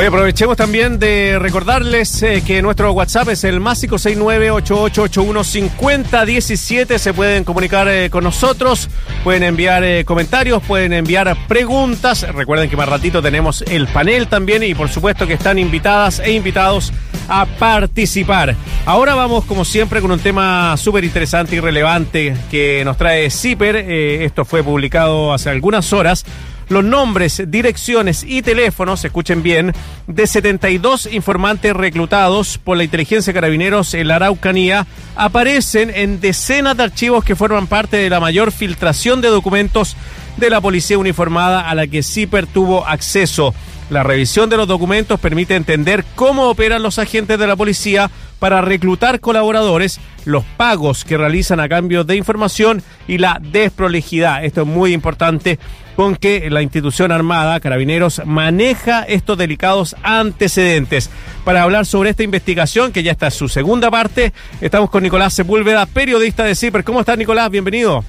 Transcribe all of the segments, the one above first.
Hoy aprovechemos también de recordarles eh, que nuestro WhatsApp es el más 569-8881-5017. Se pueden comunicar eh, con nosotros, pueden enviar eh, comentarios, pueden enviar preguntas. Recuerden que más ratito tenemos el panel también y por supuesto que están invitadas e invitados a participar. Ahora vamos como siempre con un tema súper interesante y relevante que nos trae CIPER. esto fue publicado hace algunas horas los nombres, direcciones y teléfonos, escuchen bien, de 72 informantes reclutados por la inteligencia carabineros en la Araucanía aparecen en decenas de archivos que forman parte de la mayor filtración de documentos de la policía uniformada a la que CIPER tuvo acceso. La revisión de los documentos permite entender cómo operan los agentes de la policía para reclutar colaboradores, los pagos que realizan a cambio de información y la desprolijidad. Esto es muy importante con que la institución armada, Carabineros, maneja estos delicados antecedentes. Para hablar sobre esta investigación, que ya está en su segunda parte, estamos con Nicolás Sepúlveda, periodista de CIPER. ¿Cómo estás, Nicolás? Bienvenido.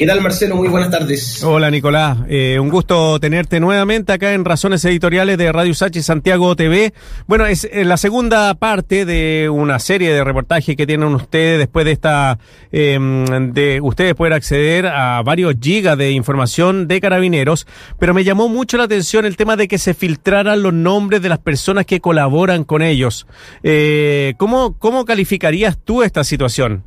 ¿Qué tal, Marcelo? Muy buenas tardes. Hola, Nicolás. Eh, un gusto tenerte nuevamente acá en Razones Editoriales de Radio Sachi Santiago TV. Bueno, es eh, la segunda parte de una serie de reportajes que tienen ustedes después de esta, em, de ustedes poder acceder a varios gigas de información de carabineros, pero me llamó mucho la atención el tema de que se filtraran los nombres de las personas que colaboran con ellos. Eh, ¿cómo, ¿Cómo calificarías tú esta situación?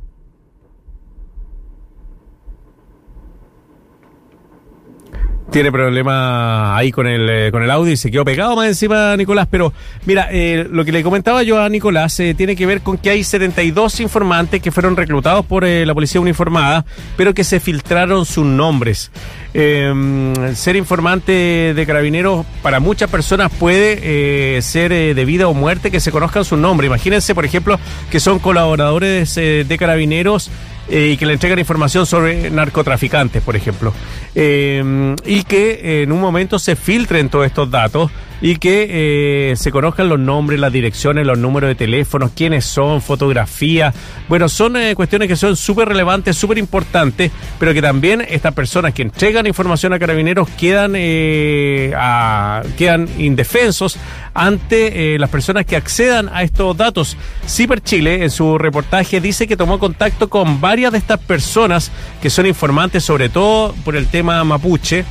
Tiene problema ahí con el, eh, con el audio y se quedó pegado más encima Nicolás. Pero mira, eh, lo que le comentaba yo a Nicolás eh, tiene que ver con que hay 72 informantes que fueron reclutados por la policía uniformada, pero que se filtraron sus nombres. Em, ser informante de carabineros para muchas personas puede ser de vida o muerte que se conozcan su nombre. Imagínense, por ejemplo, que son colaboradores de carabineros eh, y que le entregan información sobre narcotraficantes, por ejemplo. Eh, y que en un momento se filtren todos estos datos y que eh, se conozcan los nombres, las direcciones, los números de teléfonos, quiénes son, fotografías. Bueno, son cuestiones que son súper relevantes, súper importantes, pero que también estas personas que entregan información a carabineros quedan, quedan indefensos ante las personas que accedan a estos datos. Ciber Chile, en su reportaje, dice que tomó contacto con varias de estas personas que son informantes, sobre todo por el tema mapuche,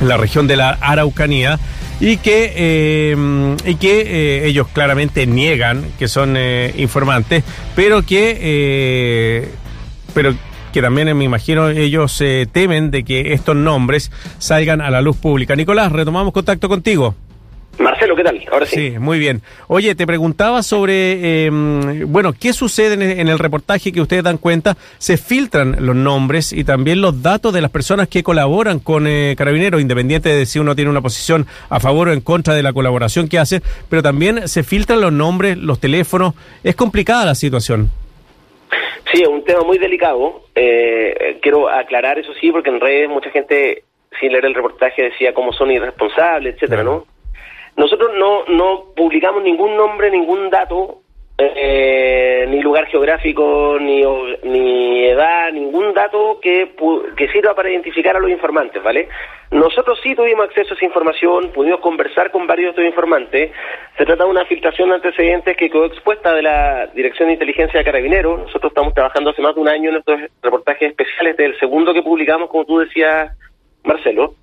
en la región de la Araucanía, y que, eh, y que eh, ellos claramente niegan que son eh, informantes, pero que, pero que también me imagino ellos temen de que estos nombres salgan a la luz pública. Nicolás, retomamos contacto contigo. Marcelo, ¿qué tal? Ahora sí. Sí, muy bien. Oye, te preguntaba sobre, em, bueno, ¿qué sucede en, el reportaje que ustedes dan cuenta? Se filtran los nombres y también los datos de las personas que colaboran con eh, Carabineros, independiente de si uno tiene una posición a favor o en contra de la colaboración que hace, pero también se filtran los nombres, los teléfonos. Es complicada la situación. Sí, es un tema muy delicado. Eh, quiero aclarar eso sí, porque en redes mucha gente, sin leer el reportaje, decía cómo son irresponsables, etcétera, ¿no? Nosotros no, no publicamos ningún nombre, ningún dato, eh, ni lugar geográfico, ni, ni edad, ningún dato que, que sirva para identificar a los informantes, ¿vale? Nosotros sí tuvimos acceso a esa información, pudimos conversar con varios de estos informantes. Se trata de una filtración de antecedentes que quedó expuesta de la Dirección de Inteligencia de Carabineros. Nosotros estamos trabajando hace más de un año en estos reportajes especiales del segundo que publicamos, como tú decías, Marcelo.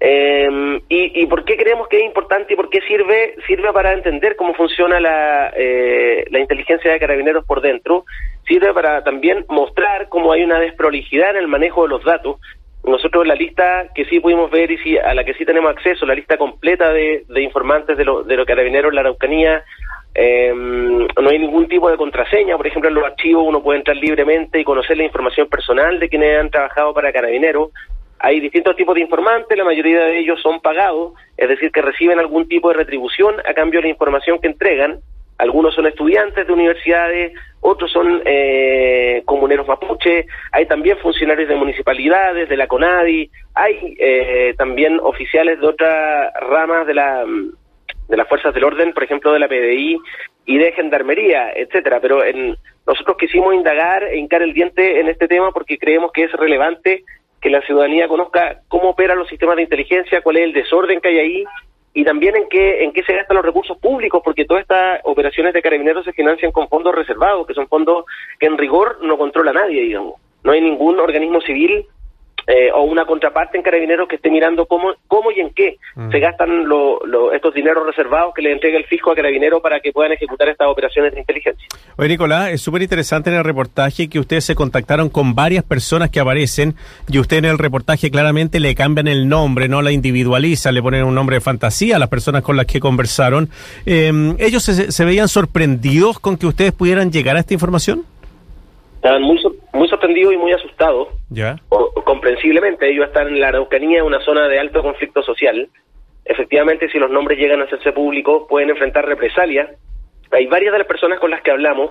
Eh, y, por qué creemos que es importante y por qué sirve? Sirve para entender cómo funciona la, eh, la inteligencia de carabineros por dentro, sirve para también mostrar cómo hay una desprolijidad en el manejo de los datos. Nosotros la lista que sí pudimos ver y sí, a la que sí tenemos acceso, la lista completa de, informantes de, lo, de los carabineros en la Araucanía, eh, no hay ningún tipo de contraseña, por ejemplo, en los archivos uno puede entrar libremente y conocer la información personal de quienes han trabajado para carabineros. Hay distintos tipos de informantes, la mayoría de ellos son pagados, es decir, que reciben algún tipo de retribución a cambio de la información que entregan. Algunos son estudiantes de universidades, otros son eh, comuneros mapuche, hay también funcionarios de municipalidades, de la CONADI, hay eh, también oficiales de otras ramas de la de las fuerzas del orden, por ejemplo, de la PDI y de gendarmería, etcétera. Pero en, nosotros quisimos indagar e hincar el diente en este tema porque creemos que es relevante que la ciudadanía conozca cómo operan los sistemas de inteligencia, cuál es el desorden que hay ahí y también en qué, en qué se gastan los recursos públicos, porque todas estas operaciones de carabineros se financian con fondos reservados, que son fondos que en rigor no controla nadie, digamos. No hay ningún organismo civil eh, o una contraparte en Carabineros que esté mirando cómo, cómo y en qué mm. se gastan estos dineros reservados que le entrega el fisco a Carabineros para que puedan ejecutar estas operaciones de inteligencia. Oye, Nicolás, es súper interesante en el reportaje que ustedes se contactaron con varias personas que aparecen y usted en el reportaje claramente le cambian el nombre, no la individualiza, le ponen un nombre de fantasía a las personas con las que conversaron. Em, ¿Ellos se veían sorprendidos con que ustedes pudieran llegar a esta información? Estaban muy, muy sorprendidos y muy asustados. Ya. comprensiblemente, ellos están en la Araucanía, una zona de alto conflicto social. Efectivamente, si los nombres llegan a hacerse públicos, pueden enfrentar represalias. Hay varias de las personas con las que hablamos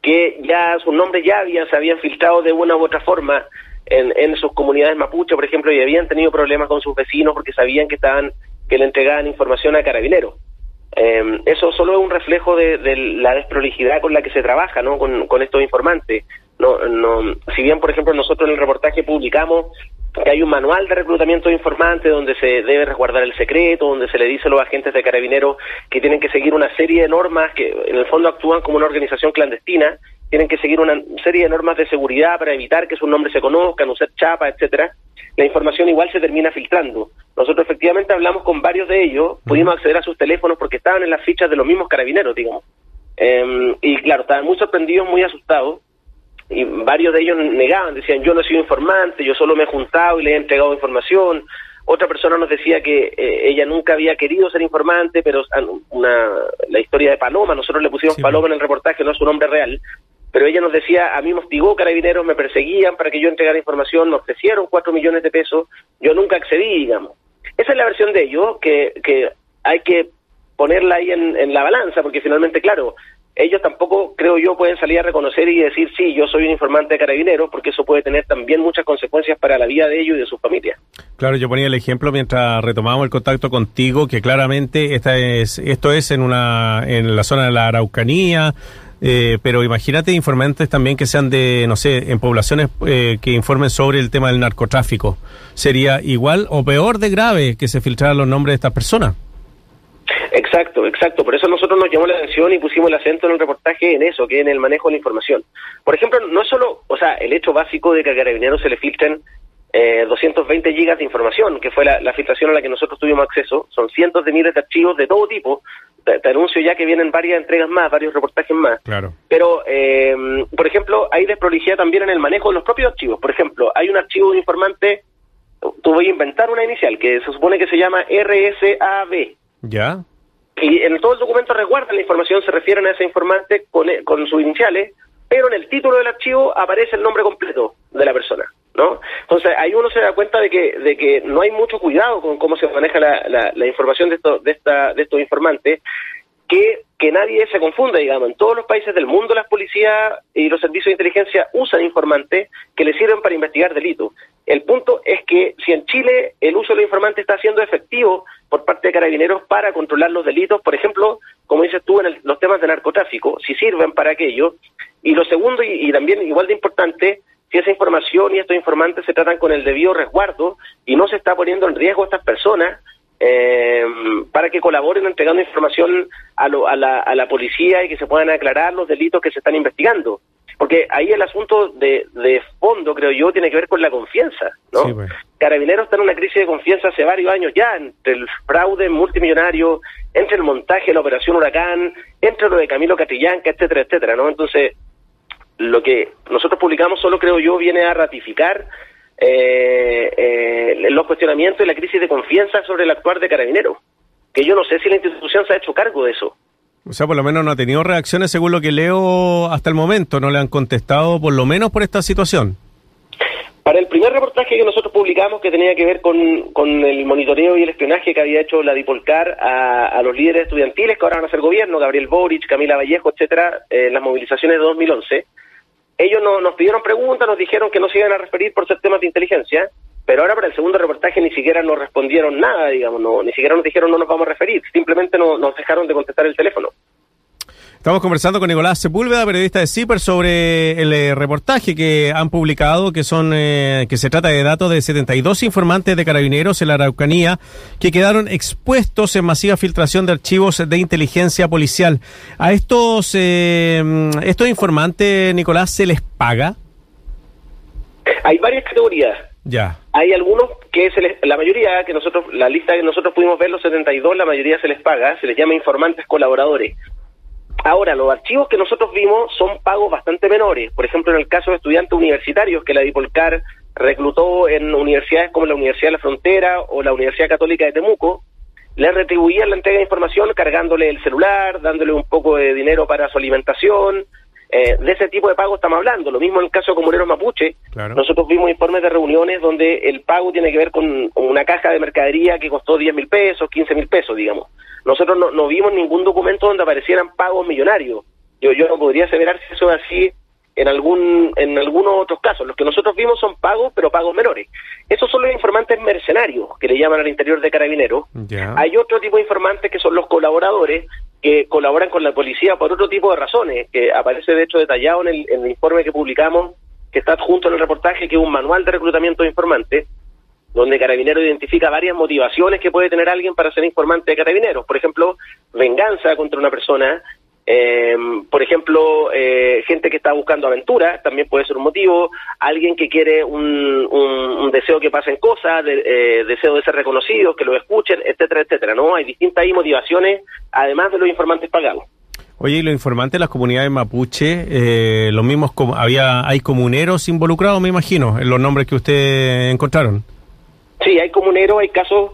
que ya sus nombres ya habían, se habían filtrado de una u otra forma en, en sus comunidades mapuche, por ejemplo, y habían tenido problemas con sus vecinos porque sabían que estaban que le entregaban información a carabineros. Eh, eso solo es un reflejo de, de, la desprolijidad con la que se trabaja ¿no? con, con estos informantes. No, no, si bien, por ejemplo, nosotros en el reportaje publicamos que hay un manual de reclutamiento de informantes donde se debe resguardar el secreto, donde se le dice a los agentes de carabineros que tienen que seguir una serie de normas que en el fondo actúan como una organización clandestina, tienen que seguir una serie de normas de seguridad para evitar que sus nombres se conozcan, usar chapas, etcétera. La información igual se termina filtrando. Nosotros efectivamente hablamos con varios de ellos, pudimos acceder a sus teléfonos porque estaban en las fichas de los mismos carabineros, digamos. Eh, y claro, estaban muy sorprendidos, muy asustados y varios de ellos negaban, decían yo no he sido informante, yo solo me he juntado y le he entregado información. Otra persona nos decía que eh, ella nunca había querido ser informante, pero una, la historia de Paloma, nosotros le pusimos Paloma en el reportaje, no es su nombre real, pero ella nos decía, a mí me hostigó carabineros, me perseguían para que yo entregara información, me ofrecieron cuatro millones de pesos, yo nunca accedí, digamos. Esa es la versión de ellos, que, que hay que ponerla ahí en, en la balanza, porque finalmente, claro, ellos tampoco, creo yo, pueden salir a reconocer y decir, sí, yo soy un informante de carabineros, porque eso puede tener también muchas consecuencias para la vida de ellos y de sus familias. Claro, yo ponía el ejemplo mientras retomamos el contacto contigo, que claramente esta es, esto es en, una, en la zona de la Araucanía, eh, pero imagínate informantes también que sean de, no sé, en poblaciones eh, que informen sobre el tema del narcotráfico. ¿Sería igual o peor de grave que se filtraran los nombres de estas personas? Exacto, exacto. Por eso nosotros nos llamó la atención y pusimos el acento en el reportaje en eso, que en el manejo de la información. Por ejemplo, no es solo, o sea, el hecho básico de que a Carabineros se le filtren eh, 220 gigas de información, que fue la, filtración a la que nosotros tuvimos acceso. Son cientos de miles de archivos de todo tipo. Te, anuncio ya que vienen varias entregas más, varios reportajes más. Claro. Pero, eh, por ejemplo, hay desprolijidad también en el manejo de los propios archivos. Por ejemplo, hay un archivo de informante, tú voy a inventar una inicial, que se supone que se llama RSAB. Ya y en todo el documento resguarda la información, se refieren a ese informante con, eh, con sus iniciales, pero en el título del archivo aparece el nombre completo de la persona, ¿no? Entonces ahí uno se da cuenta de que de que no hay mucho cuidado con cómo se maneja la, la, información de estos de esta de estos informantes que, que nadie se confunda, digamos. En todos los países del mundo las policías y los servicios de inteligencia usan informantes que les sirven para investigar delitos. El punto es que si en Chile el uso de los informantes está siendo efectivo carabineros para controlar los delitos, por ejemplo, como dices tú en los temas de narcotráfico, si sirven para aquello. Y lo segundo, y, también igual de importante, si esa información y estos informantes se tratan con el debido resguardo y no se está poniendo en riesgo a estas personas, eh, para que colaboren entregando información a, a, la, a la policía y que se puedan aclarar los delitos que se están investigando. Porque ahí el asunto de, de fondo, creo yo, tiene que ver con la confianza, ¿no? Pues. Carabineros está en una crisis de confianza hace varios años ya, entre el fraude multimillonario, entre el montaje de la operación Huracán, entre lo de Camilo Catrillanca, etcétera, etcétera, ¿no? Entonces, lo que nosotros publicamos solo, creo yo, viene a ratificar eh, eh, los cuestionamientos y la crisis de confianza sobre el actuar de Carabineros. Que yo no sé si la institución se ha hecho cargo de eso. O sea, por lo menos no ha tenido reacciones según lo que leo hasta el momento. No le han contestado por lo menos por esta situación. Para el primer reportaje que nosotros publicamos, que tenía que ver con, el monitoreo y el espionaje que había hecho la Dipolcar a, los líderes estudiantiles que ahora van a ser gobierno, Gabriel Boric, Camila Vallejo, etcétera, en las movilizaciones de 2011, ellos no, nos pidieron preguntas, nos dijeron que no se iban a referir por ser temas de inteligencia, pero ahora para el segundo reportaje ni siquiera nos respondieron nada, digamos, no, ni siquiera nos dijeron no nos vamos a referir, simplemente no, nos dejaron de contestar el teléfono. Estamos conversando con Nicolás Sepúlveda, periodista de CIPER, sobre el eh, reportaje que han publicado, que son eh, que se trata de datos de 72 informantes de carabineros en la Araucanía que quedaron expuestos en masiva filtración de archivos de inteligencia policial. A estos eh, estos informantes, Nicolás, ¿se les paga? Hay varias categorías. Ya. Hay algunos que se les, la mayoría que nosotros, la lista que nosotros pudimos ver, los 72, la mayoría se les paga, se les llama informantes colaboradores. Ahora, los archivos que nosotros vimos son pagos bastante menores. Por ejemplo, en el caso de estudiantes universitarios que la Dipolcar reclutó en universidades como la Universidad de la Frontera o la Universidad Católica de Temuco, le retribuían la entrega de información cargándole el celular, dándole un poco de dinero para su alimentación. Eh, de ese tipo de pago estamos hablando. Lo mismo en el caso de Comuneros Mapuche. Nosotros vimos informes de reuniones donde el pago tiene que ver con, una caja de mercadería que costó 10 mil pesos, 15 mil pesos, digamos. Nosotros no, vimos ningún documento donde aparecieran pagos millonarios. Yo, yo no podría aseverar si eso es así en algún en algunos otros casos. Los que nosotros vimos son pagos, pero pagos menores. Esos son los informantes mercenarios, que le llaman al interior de carabineros. Hay otro tipo de informantes que son los colaboradores, que colaboran con la policía por otro tipo de razones, que aparece de hecho detallado en el, en el informe que publicamos, que está junto en el reportaje, que es un manual de reclutamiento de informantes donde Carabinero identifica varias motivaciones que puede tener alguien para ser informante de Carabineros. Por ejemplo, venganza contra una persona, eh, por ejemplo, eh, gente que está buscando aventura, también puede ser un motivo, alguien que quiere un, un, deseo que pasen cosas, de, eh, deseo de ser reconocidos, que lo escuchen, etcétera, etcétera, ¿no? Hay distintas motivaciones, además de los informantes pagados. Oye, y los informantes las comunidades mapuche, eh, los mismos, había, hay comuneros involucrados, me imagino, en los nombres que ustedes encontraron. Sí, hay comuneros, hay casos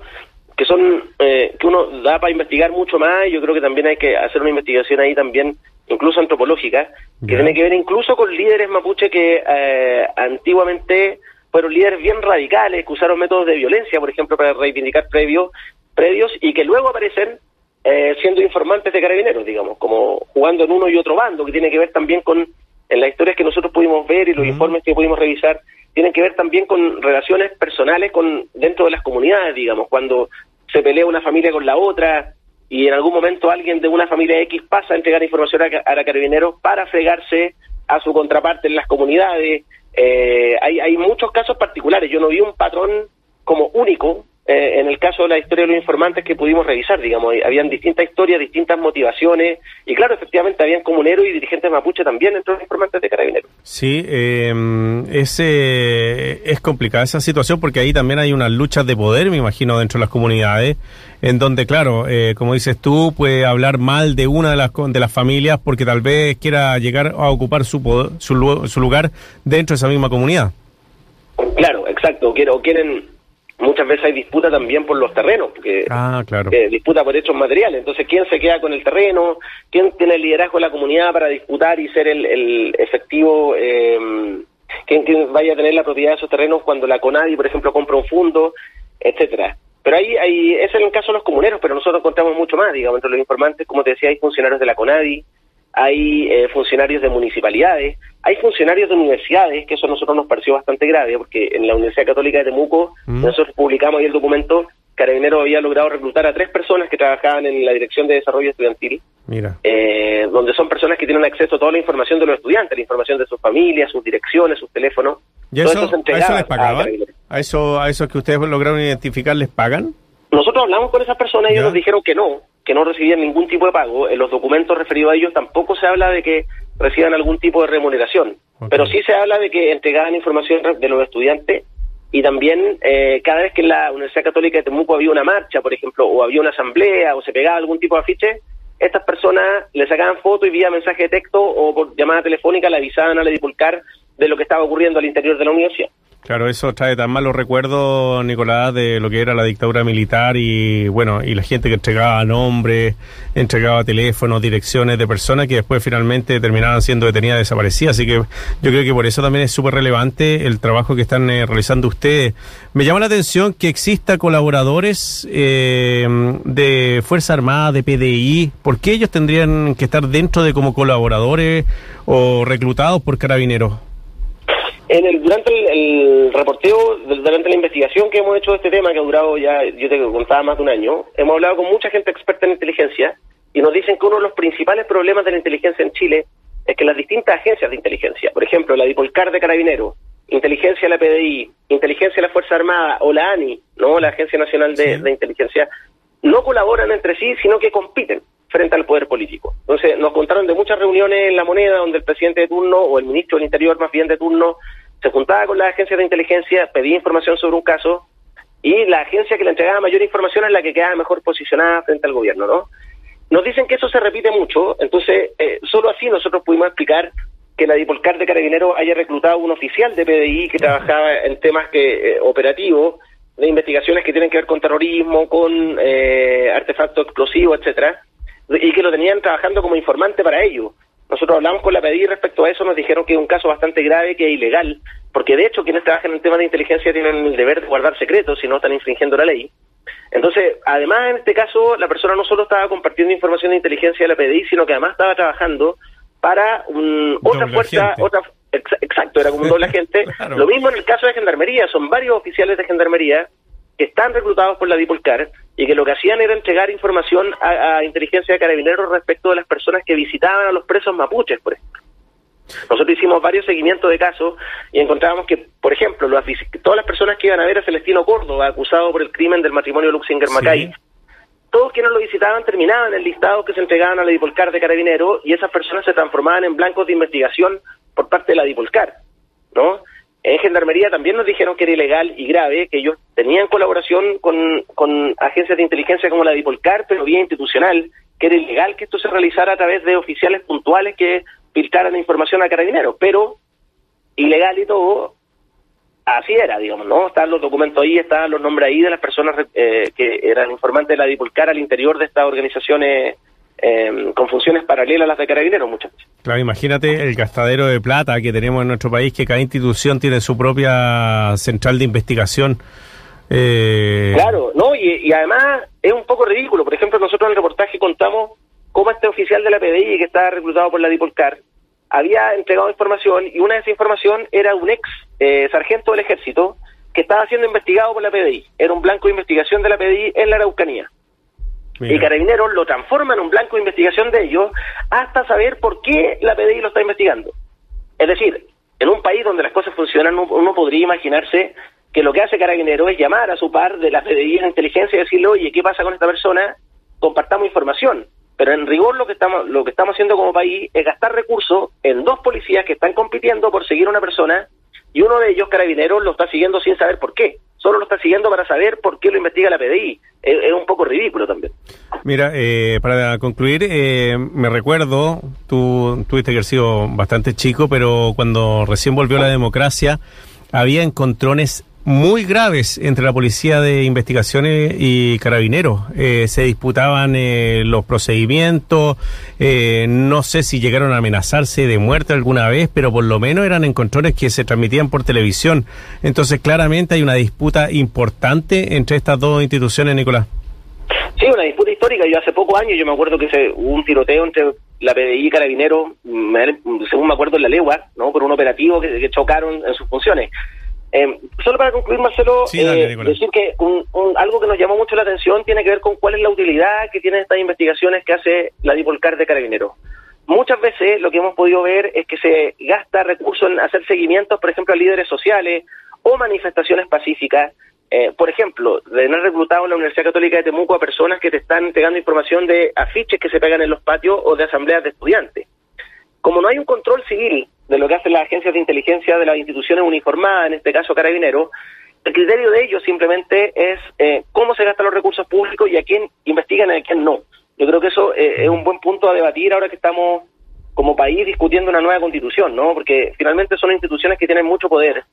que son eh, que uno da para investigar mucho más y yo creo que también hay que hacer una investigación ahí también incluso antropológica que tiene que ver incluso con líderes mapuche que eh, antiguamente fueron líderes bien radicales que usaron métodos de violencia por ejemplo para reivindicar previos previos y que luego aparecen eh, siendo informantes de carabineros digamos como jugando en uno y otro bando que tiene que ver también con en las historias que nosotros pudimos ver y los informes que pudimos revisar tienen que ver también con relaciones personales con dentro de las comunidades, digamos, cuando se pelea una familia con la otra y en algún momento alguien de una familia X pasa a entregar información a, la carabineros para fregarse a su contraparte en las comunidades. Eh, hay, hay muchos casos particulares. Yo no vi un patrón como único eh, en el caso de la historia de los informantes que pudimos revisar, digamos, habían distintas historias, distintas motivaciones, y claro, efectivamente habían comuneros y dirigentes mapuche también entre los informantes de carabineros. Sí, eh, es, es complicada esa situación porque ahí también hay unas luchas de poder, me imagino, dentro de las comunidades, en donde, claro, eh, como dices tú, puede hablar mal de una de las, de las familias porque tal vez quiera llegar a ocupar su, su, su lugar dentro de esa misma comunidad. Claro, exacto, quiero, quieren muchas veces hay disputa también por los terrenos, porque ah, claro. Eh, disputa por hechos materiales. Entonces, ¿quién se queda con el terreno? ¿Quién tiene el liderazgo de la comunidad para disputar y ser el, efectivo? Eh, ¿quién, vaya a tener la propiedad de esos terrenos cuando la CONADI, por ejemplo, compra un fondo, etcétera? Pero ahí, ahí ese es el caso de los comuneros, pero nosotros contamos mucho más, digamos, entre los informantes, como te decía, hay funcionarios de la CONADI, hay eh, funcionarios de municipalidades, hay funcionarios de universidades, que eso a nosotros nos pareció bastante grave, porque en la Universidad Católica de Temuco mm. nosotros publicamos ahí el documento, Carabinero había logrado reclutar a tres personas que trabajaban en la Dirección de Desarrollo Estudiantil, Mira. Eh, donde son personas que tienen acceso a toda la información de los estudiantes, la información de sus familias, sus direcciones, sus teléfonos. ¿Y eso, a eso les pagaban? A, eso, ¿A esos que ustedes lograron identificar les pagan? Nosotros hablamos con esas personas y ellos nos dijeron que no, que no recibían ningún tipo de pago. En los documentos referidos a ellos tampoco se habla de que reciban algún tipo de remuneración, pero sí se habla de que entregaban información de los estudiantes y también eh, cada vez que en la Universidad Católica de Temuco había una marcha, por ejemplo, o había una asamblea o se pegaba algún tipo de afiche, estas personas le sacaban foto y vía mensaje de texto o por llamada telefónica le avisaban a la Dipulcar de lo que estaba ocurriendo al interior de la universidad. Claro, eso trae tan malos recuerdos, Nicolás, de lo que era la dictadura militar y bueno, y la gente que entregaba nombres, entregaba teléfonos, direcciones de personas que después finalmente terminaban siendo detenidas, desaparecidas. Así que yo creo que por eso también es súper relevante el trabajo que están eh, realizando ustedes. Me llama la atención que exista colaboradores eh, de Fuerza Armada, de PDI. ¿Por qué ellos tendrían que estar dentro de como colaboradores o reclutados por carabineros? En el, durante el, reporteo, durante la investigación que hemos hecho de este tema, que ha durado ya, yo te contaba, más de un año, hemos hablado con mucha gente experta en inteligencia y nos dicen que uno de los principales problemas de la inteligencia en Chile es que las distintas agencias de inteligencia, por ejemplo, la Dipolcar de Carabineros, inteligencia de la PDI, inteligencia de la Fuerza Armada o la ANI, ¿no? la Agencia Nacional de, de Inteligencia, no colaboran entre sí, sino que compiten frente al poder político. Entonces, nos contaron de muchas reuniones en la moneda donde el presidente de turno o el ministro del Interior más bien de turno se juntaba con las agencias de inteligencia, pedía información sobre un caso y la agencia que le entregaba mayor información es la que quedaba mejor posicionada frente al gobierno, ¿no? Nos dicen que eso se repite mucho, entonces eh, solo así nosotros pudimos explicar que la Dipolcar de Carabineros haya reclutado un oficial de PDI que trabajaba en temas que eh, operativos, de investigaciones que tienen que ver con terrorismo, con eh, artefactos explosivos, etcétera, y que lo tenían trabajando como informante para ello. Nosotros hablamos con la PDI respecto a eso, nos dijeron que es un caso bastante grave, que es ilegal, porque de hecho quienes trabajan en temas de inteligencia tienen el deber de guardar secretos si no están infringiendo la ley. Entonces, además en este caso, la persona no solo estaba compartiendo información de inteligencia de la PDI, sino que además estaba trabajando para otra fuerza, otra exacto, era como un doble agente. Lo mismo en el caso de Gendarmería, son varios oficiales de Gendarmería que están reclutados por la Dipolcar y que lo que hacían era entregar información a, inteligencia de carabineros respecto de las personas que visitaban a los presos mapuches, por ejemplo. Nosotros hicimos varios seguimientos de casos y encontrábamos que, por ejemplo, todas las personas que iban a ver a Celestino Córdoba, acusado por el crimen del matrimonio Luxinger-Macay, todos quienes lo visitaban terminaban el listado que se entregaban a la Dipolcar de Carabineros y esas personas se transformaban en blancos de investigación por parte de la Dipolcar, ¿no? En Gendarmería también nos dijeron que era ilegal y grave, que ellos tenían colaboración con, con agencias de inteligencia como la Dipolcar, pero vía institucional, que era ilegal que esto se realizara a través de oficiales puntuales que filtraran información a carabineros, pero ilegal y todo, así era, digamos, ¿no? Están los documentos ahí, están los nombres ahí de las personas eh, que eran informantes de la Dipolcar al interior de estas organizaciones eh, con funciones paralelas a las de carabineros muchas veces. Claro, imagínate el gastadero de plata que tenemos en nuestro país, que cada institución tiene su propia central de investigación. Eh... Claro, no, y, además es un poco ridículo. Por ejemplo, nosotros en el reportaje contamos cómo este oficial de la PDI, que estaba reclutado por la Dipolcar, había entregado información y una de esas información era un ex eh, sargento del ejército que estaba siendo investigado por la PDI. Era un blanco de investigación de la PDI en la Araucanía. Y Carabineros lo transforma en un blanco de investigación de ellos hasta saber por qué la PDI lo está investigando. Es decir, en un país donde las cosas funcionan, uno podría imaginarse que lo que hace Carabineros es llamar a su par de la PDI en inteligencia y decirle, oye, ¿qué pasa con esta persona? Compartamos información. Pero en rigor lo que estamos lo que estamos haciendo como país es gastar recursos en dos policías que están compitiendo por seguir a una persona y uno de ellos, Carabineros, lo está siguiendo sin saber por qué. Solo lo está siguiendo para saber por qué lo investiga la PDI. Es, un poco ridículo también. Mira, eh, para concluir, eh, me recuerdo, tú tuviste que haber sido bastante chico, pero cuando recién volvió la democracia, había encontrones muy graves entre la Policía de Investigaciones y Carabineros. Eh, se disputaban eh, los procedimientos, eh, no sé si llegaron a amenazarse de muerte alguna vez, pero por lo menos eran encontrones que se transmitían por televisión. Entonces, claramente hay una disputa importante entre estas dos instituciones, Nicolás. Sí, una disputa histórica. Yo hace pocos años, yo me acuerdo que se, hubo un tiroteo entre la PDI y Carabineros, según me acuerdo en la legua, ¿no? por un operativo que chocaron en sus funciones. Eh, solo para concluir, Marcelo, eh, decir que algo que nos llamó mucho la atención tiene que ver con cuál es la utilidad que tienen estas investigaciones que hace la Dipolcar de Carabineros. Muchas veces lo que hemos podido ver es que se gasta recursos en hacer seguimientos, por ejemplo, a líderes sociales o manifestaciones pacíficas. Eh, por ejemplo, de haber reclutado en la Universidad Católica de Temuco a personas que te están entregando información de afiches que se pegan en los patios o de asambleas de estudiantes. Como no hay un control civil de lo que hacen las agencias de inteligencia de las instituciones uniformadas, en este caso Carabineros, el criterio de ellos simplemente es eh, cómo se gastan los recursos públicos y a quién investigan y a quién no. Yo creo que eso eh, es un buen punto a debatir ahora que estamos como país discutiendo una nueva constitución, ¿no? Porque finalmente son instituciones que tienen mucho poder.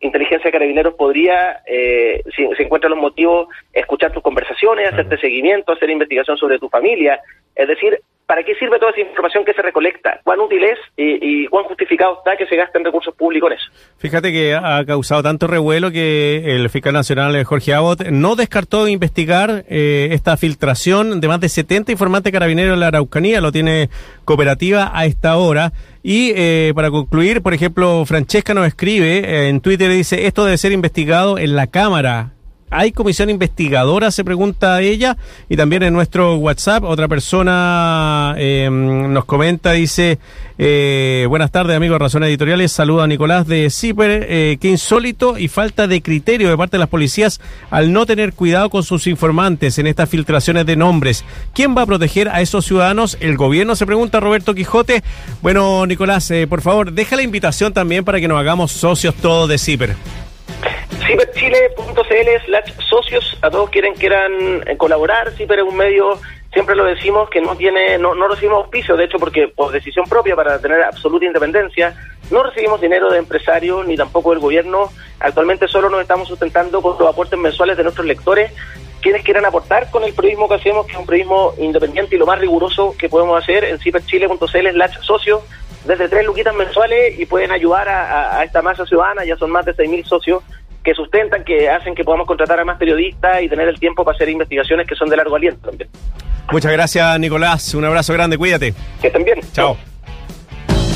Inteligencia Carabineros podría, eh, si se encuentran los motivos, escuchar tus conversaciones, hacerte seguimiento, hacer investigación sobre tu familia. Es decir, ¿Para qué sirve toda esa información que se recolecta? ¿Cuán útil es y, cuán justificado está que se gasten recursos públicos en eso? Fíjate que ha causado tanto revuelo que el fiscal nacional Jorge Abbott no descartó investigar eh, esta filtración de más de 70 informantes carabineros en la Araucanía, lo tiene cooperativa a esta hora. Y eh, para concluir, por ejemplo, Francesca nos escribe eh, en Twitter, dice, esto debe ser investigado en la Cámara ¿Hay comisión investigadora? Se pregunta ella. Y también en nuestro WhatsApp, otra persona eh, nos comenta, dice, eh, buenas tardes amigos de Razones Editoriales, saluda a Nicolás de Ciper, eh, qué insólito y falta de criterio de parte de las policías al no tener cuidado con sus informantes en estas filtraciones de nombres. ¿Quién va a proteger a esos ciudadanos? ¿El gobierno? Se pregunta Roberto Quijote. Bueno, Nicolás, por favor, deja la invitación también para que nos hagamos socios todos de Ciper ciberchile.cl slash socios, a todos quieren quieran eh, colaborar, Ciber es un medio, siempre lo decimos, que no tiene, no, no recibimos auspicio, de hecho porque por decisión propia, para tener absoluta independencia, no recibimos dinero de empresarios ni tampoco del gobierno, actualmente solo nos estamos sustentando con los aportes mensuales de nuestros lectores, quienes quieran aportar con el periodismo que hacemos, que es un periodismo independiente y lo más riguroso que podemos hacer en ciberchile.cl slash socios, desde tres luquitas mensuales y pueden ayudar a, a, esta masa ciudadana, ya son más de 6.000 socios que sustentan, que hacen que podamos contratar a más periodistas y tener el tiempo para hacer investigaciones que son de largo aliento también. Muchas gracias, Nicolás. Un abrazo grande, cuídate. Que estén bien. Chao.